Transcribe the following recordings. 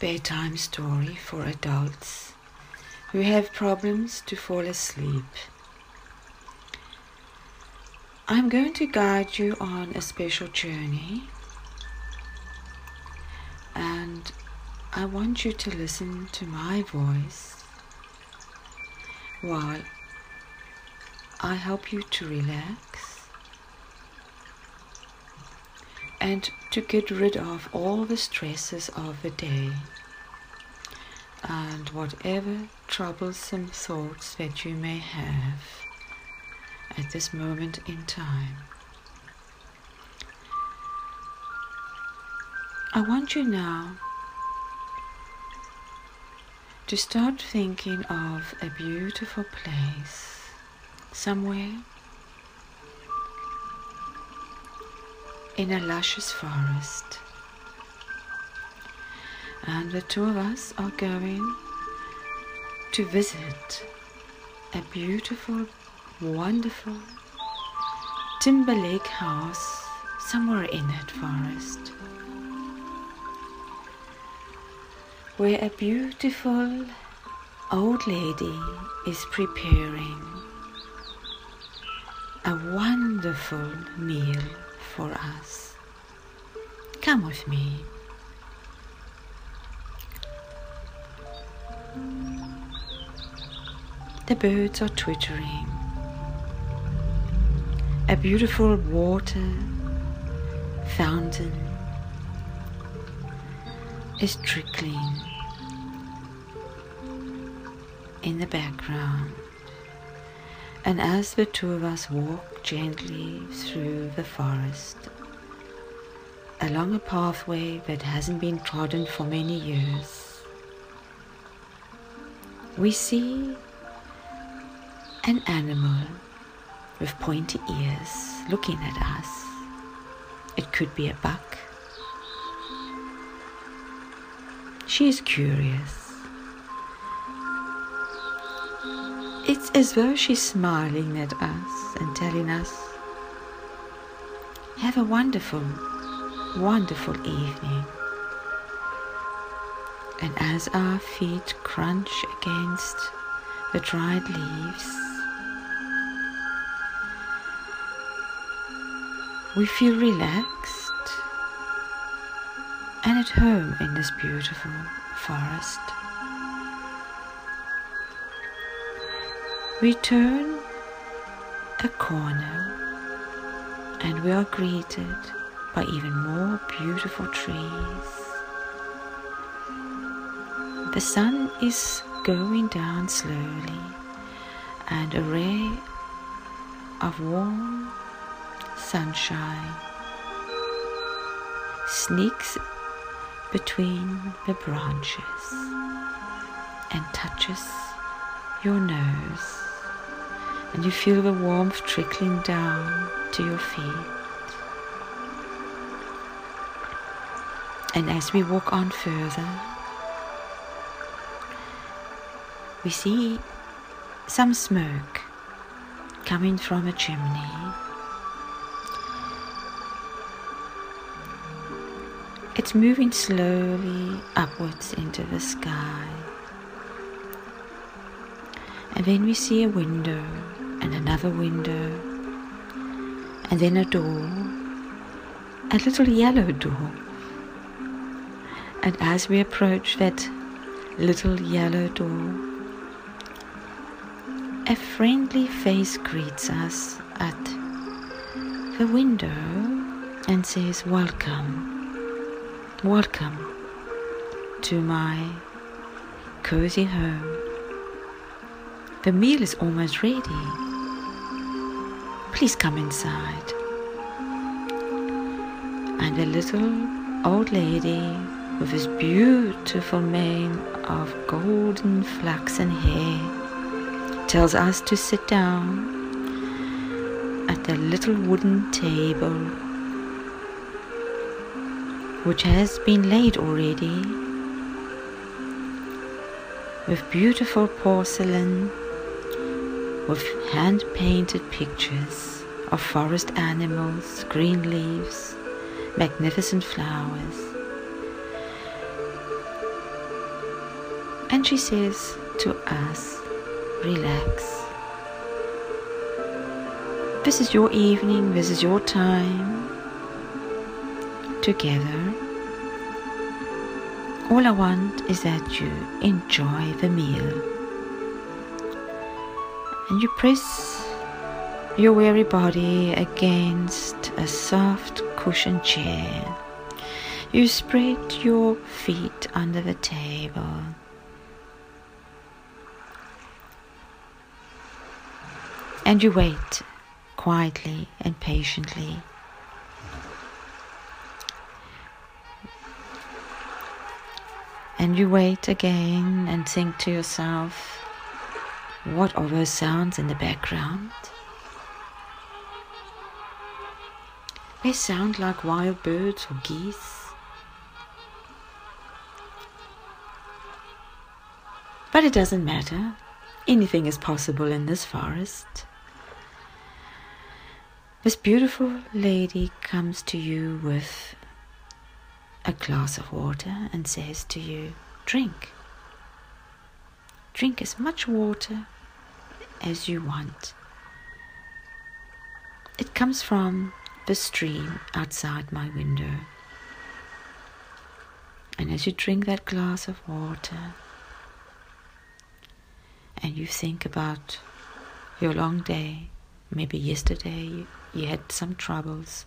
bedtime story for adults. Who have problems to fall asleep. I'm going to guide you on a special journey. And I want you to listen to my voice while I help you to relax and to get rid of all the stresses of the day and whatever troublesome thoughts that you may have at this moment in time. I want you now to start thinking of a beautiful place somewhere in a luscious forest. And the two of us are going to visit a beautiful, wonderful Timberlake house somewhere in that forest. where a beautiful old lady is preparing a wonderful meal for us. Come with me. The birds are twittering. A beautiful water fountain is trickling in the background. And as the two of us walk gently through the forest, along a pathway that hasn't been trodden for many years, we see an animal with pointy ears looking at us. It could be a buck. She is curious. It's as though she's smiling at us and telling us, Have a wonderful, wonderful evening. And as our feet crunch against the dried leaves, we feel relaxed and at home in this beautiful forest. We turn a corner and we are greeted by even more beautiful trees. The sun is going down slowly and a ray of warm sunshine sneaks between the branches and touches your nose and you feel the warmth trickling down to your feet. And as we walk on further, we see some smoke coming from a chimney. It's moving slowly upwards into the sky. And then we see a window and another window, and then a door, a little yellow door. And as we approach that little yellow door, a friendly face greets us at the window and says, Welcome, welcome to my cozy home. The meal is almost ready. Please come inside. And the little old lady with this beautiful mane of golden flaxen hair tells us to sit down at the little wooden table which has been laid already with beautiful porcelain with hand painted pictures of forest animals, green leaves, magnificent flowers. And she says to us, relax. This is your evening, this is your time together. All I want is that you enjoy the meal. And you press your weary body against a soft cushioned chair. You spread your feet under the table. And you wait quietly and patiently. And you wait again and think to yourself, what are those sounds in the background? They sound like wild birds or geese. But it doesn't matter. Anything is possible in this forest. This beautiful lady comes to you with a glass of water and says to you, Drink. Drink as much water as you want. It comes from the stream outside my window. And as you drink that glass of water and you think about your long day, maybe yesterday you, had some troubles,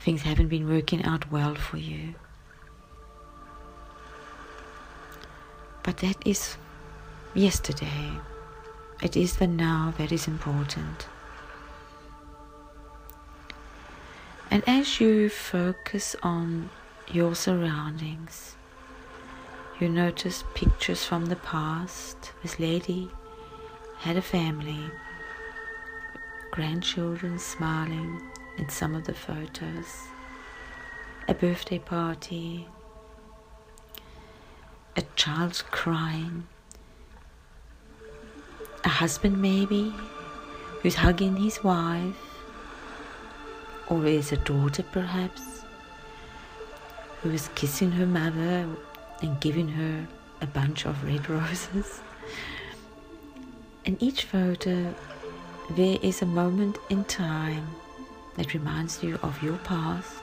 things haven't been working out well for you. But that is yesterday. It is the now that is important. And as you focus on your surroundings, you notice pictures from the past. This lady had a family, grandchildren smiling in some of the photos, a birthday party, a child crying, a husband maybe who's hugging his wife, or is a daughter perhaps who is kissing her mother and giving her a bunch of red roses. In each photo, there is a moment in time that reminds you of your past,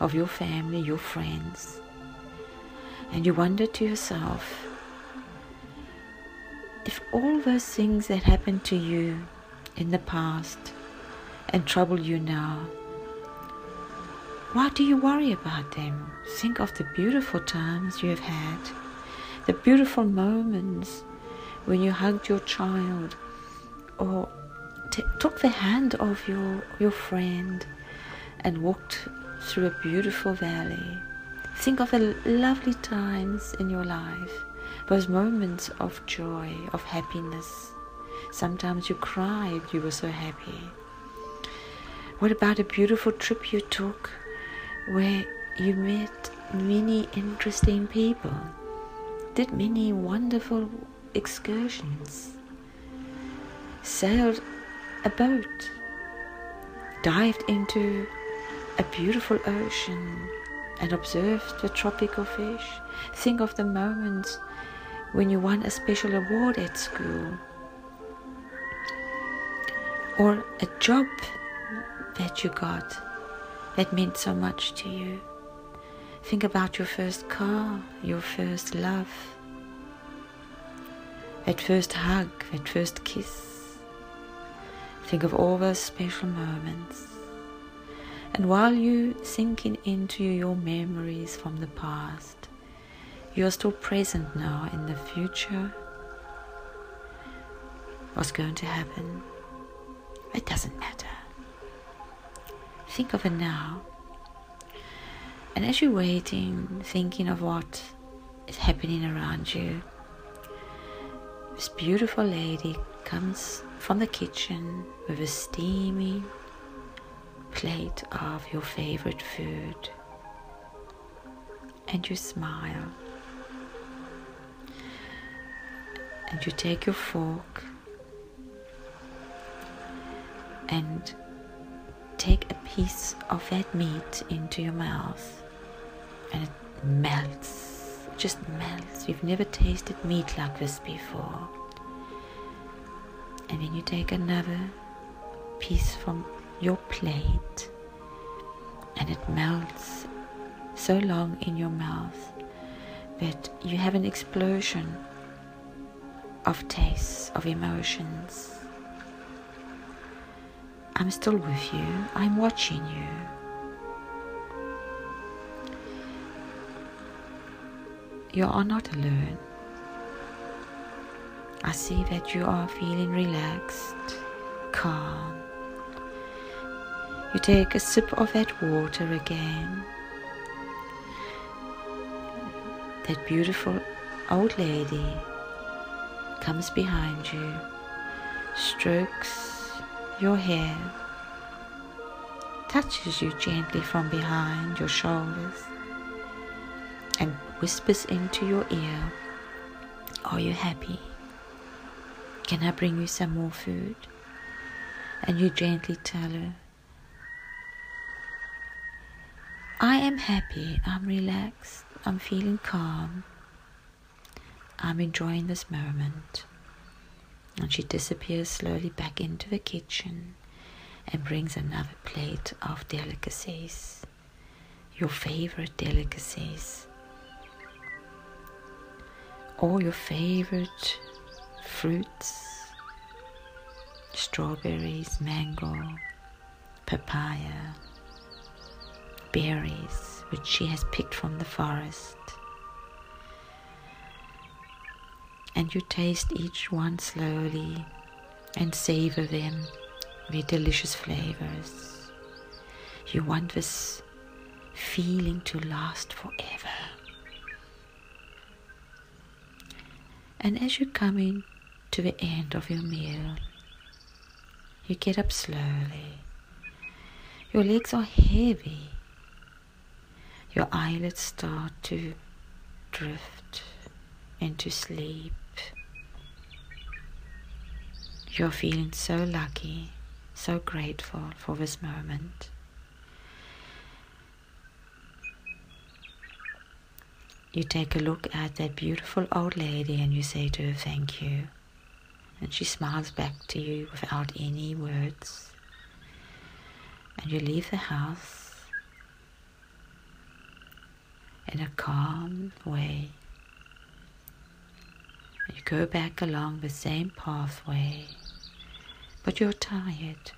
of your family, your friends. And you wonder to yourself if all those things that happened to you in the past and trouble you now, why do you worry about them? Think of the beautiful times you have had, the beautiful moments when you hugged your child or t- took the hand of your, your friend and walked through a beautiful valley. Think of the lovely times in your life, those moments of joy, of happiness. Sometimes you cried, you were so happy. What about a beautiful trip you took where you met many interesting people, did many wonderful excursions, sailed a boat, dived into a beautiful ocean and observed the tropical fish. Think of the moments when you won a special award at school or a job that you got that meant so much to you. Think about your first car, your first love, that first hug, that first kiss. Think of all those special moments. And while you sinking into your memories from the past, you are still present now in the future. What's going to happen? It doesn't matter. Think of it now. And as you're waiting, thinking of what is happening around you, this beautiful lady comes from the kitchen with a steaming plate of your favorite food. And you smile. And you take your fork and take a piece of that meat into your mouth and it melts just melts. You've never tasted meat like this before. And then you take another piece from your plate and it melts so long in your mouth that you have an explosion of tastes, of emotions. I'm still with you, I'm watching you. You are not alone. I see that you are feeling relaxed, calm. You take a sip of that water again. That beautiful old lady comes behind you, strokes your hair, touches you gently from behind your shoulders, and whispers into your ear, Are you happy? Can I bring you some more food? And you gently tell her, I am happy, I'm relaxed, I'm feeling calm. I'm enjoying this moment. And she disappears slowly back into the kitchen and brings another plate of delicacies, your favorite delicacies, all your favorite fruits, strawberries, mango, papaya, berries, which she has picked from the forest and you taste each one slowly and savor them with delicious flavors. You want this feeling to last forever. And as you come in to the end of your meal, you get up slowly. Your legs are heavy. Your eyelids start to drift into sleep. You're feeling so lucky, so grateful for this moment. You take a look at that beautiful old lady and you say to her, Thank you. And she smiles back to you without any words. And you leave the house in a calm way. You go back along the same pathway but you're tired.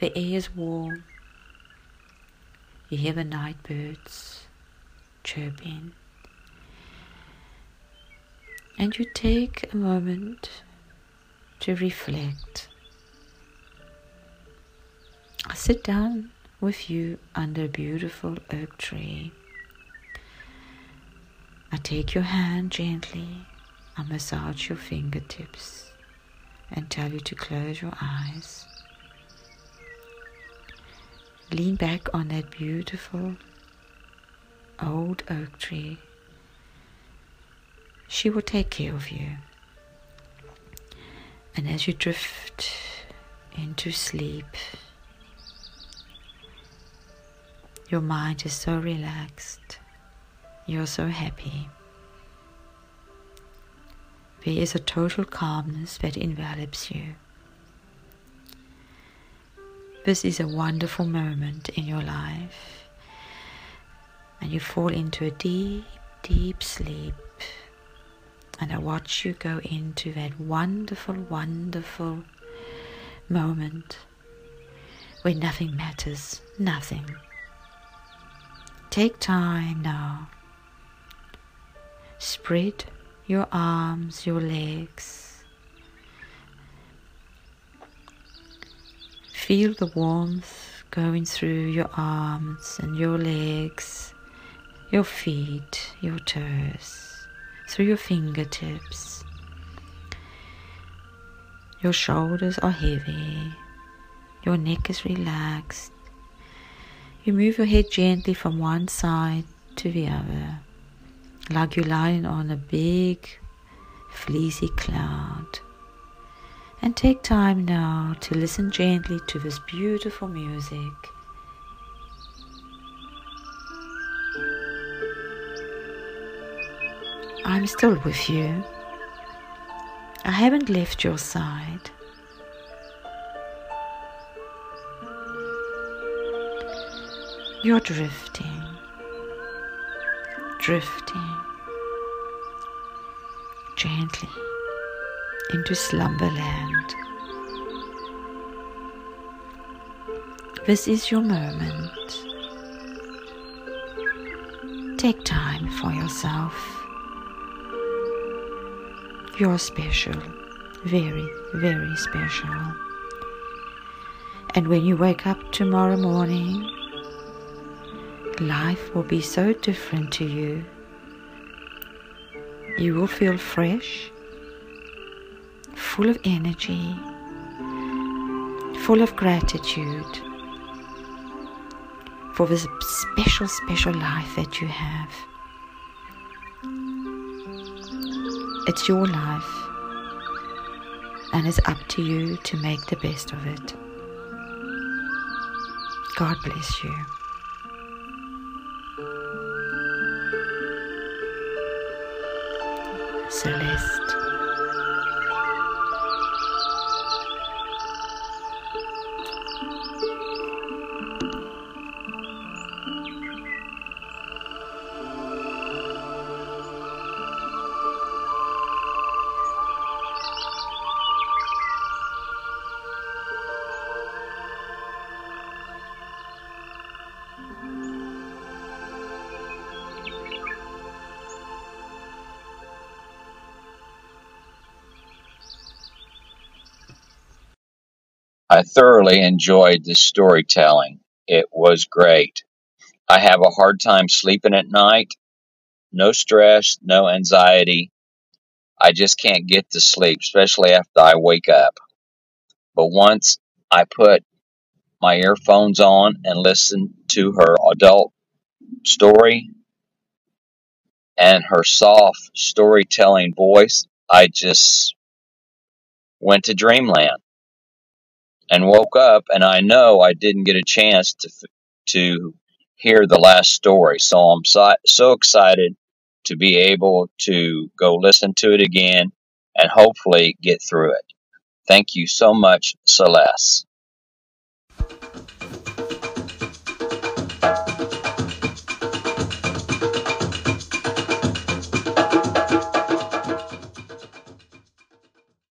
The air is warm. You hear the night birds chirping. And you take a moment to reflect. I sit down with you under a beautiful oak tree. I take your hand gently. I massage your fingertips and tell you to close your eyes. Lean back on that beautiful old oak tree. She will take care of you. And as you drift into sleep, your mind is so relaxed, you're so happy. There is a total calmness that envelops you. This is a wonderful moment in your life, and you fall into a deep, deep sleep. And I watch you go into that wonderful, wonderful moment where nothing matters, nothing. Take time now. Spread your arms, your legs. Feel the warmth going through your arms and your legs, your feet, your toes, through your fingertips. Your shoulders are heavy, your neck is relaxed. You move your head gently from one side to the other like you're lying on a big fleecy cloud. And take time now to listen gently to this beautiful music. I'm still with you. I haven't left your side. You're drifting, drifting gently into slumberland. This is your moment. Take time for yourself. You're special, very, very special. And when you wake up tomorrow morning, life will be so different to you. You will feel fresh, full of energy, full of gratitude for this special, special life that you have. It's your life, and it's up to you to make the best of it. God bless you. Celeste. I thoroughly enjoyed the storytelling. It was great. I have a hard time sleeping at night. No stress, no anxiety. I just can't get to sleep, especially after I wake up. But once I put my earphones on and listen to her adult story and her soft storytelling voice, I just went to dreamland and woke up and I know I didn't get a chance to to hear the last story. So I'm so, so excited to be able to go listen to it again and hopefully get through it. Thank you so much, Celeste.